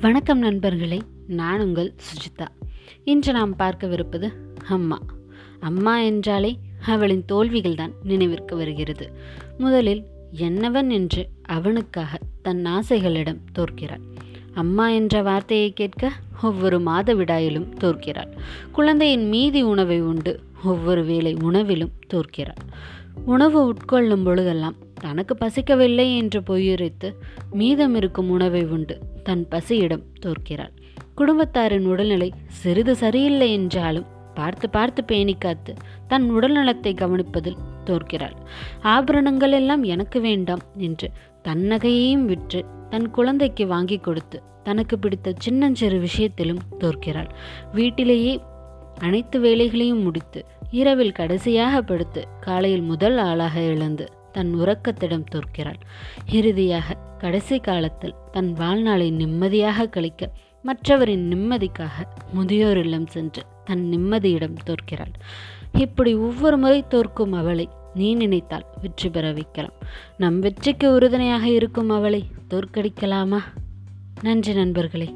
வணக்கம் நண்பர்களே நான் உங்கள் சுஜிதா. இன்று நாம் பார்க்கவிருப்பது அம்மா. அம்மா என்றாலே அவளின் தோல்விகள் தான் நினைவிற்கு வருகிறது. முதலில் என்னவன் என்று அவனுக்காக தன் ஆசைகளிடம் தோற்கிறாள். அம்மா என்ற வார்த்தையை கேட்க ஒவ்வொரு மாதவிடாயிலும் தோற்கிறாள். குழந்தையின் மீதி உணவை உண்டு ஒவ்வொரு வேளை உணவிலும் தோற்கிறாள். உணவு உட்கொள்ளும் பொழுதெல்லாம் தனக்கு பசிக்கவில்லை என்று பொய்யுரைத்து மீதம் இருக்கும் உணவை உண்டு. தன் பசியிடம் தோற்கிறாள். குடும்பத்தாரின் உடல்நிலை சிறிது சரியில்லை என்றாலும் பார்த்து பார்த்து பேணி காத்து தன் உடல்நலத்தை கவனிப்பதில் தோற்கிறாள். ஆபரணங்கள் எல்லாம் எனக்கு வேண்டாம் என்று தன் நகையையும் விற்று தன் குழந்தைக்கு வாங்கி கொடுத்து தனக்கு பிடித்த சின்னஞ்சிறு விஷயத்திலும் தோற்கிறாள். வீட்டிலேயே அனைத்து வேலைகளையும் முடித்து இரவில் கடைசியாக படுத்து காலையில் முதல் ஆளாக எழுந்து தன் உறக்கத்திடம் தோற்கிறாள். இறுதியாக கடைசி காலத்தில் தன் வாழ்நாளை நிம்மதியாக கழிக்க மற்றவரின் நிம்மதிக்காக முதியோர் இல்லம் சென்று தன் நிம்மதியிடம் தோற்கிறாள். இப்படி ஒவ்வொரு முறை தோற்கும் அவளை நீ நினைத்தால் வெற்றி பெற வைக்கலாம். நம் வெற்றிக்கு உறுதுணையாக இருக்கும் அவளை தோற்கடிக்கலாமா? நன்றி நண்பர்களே.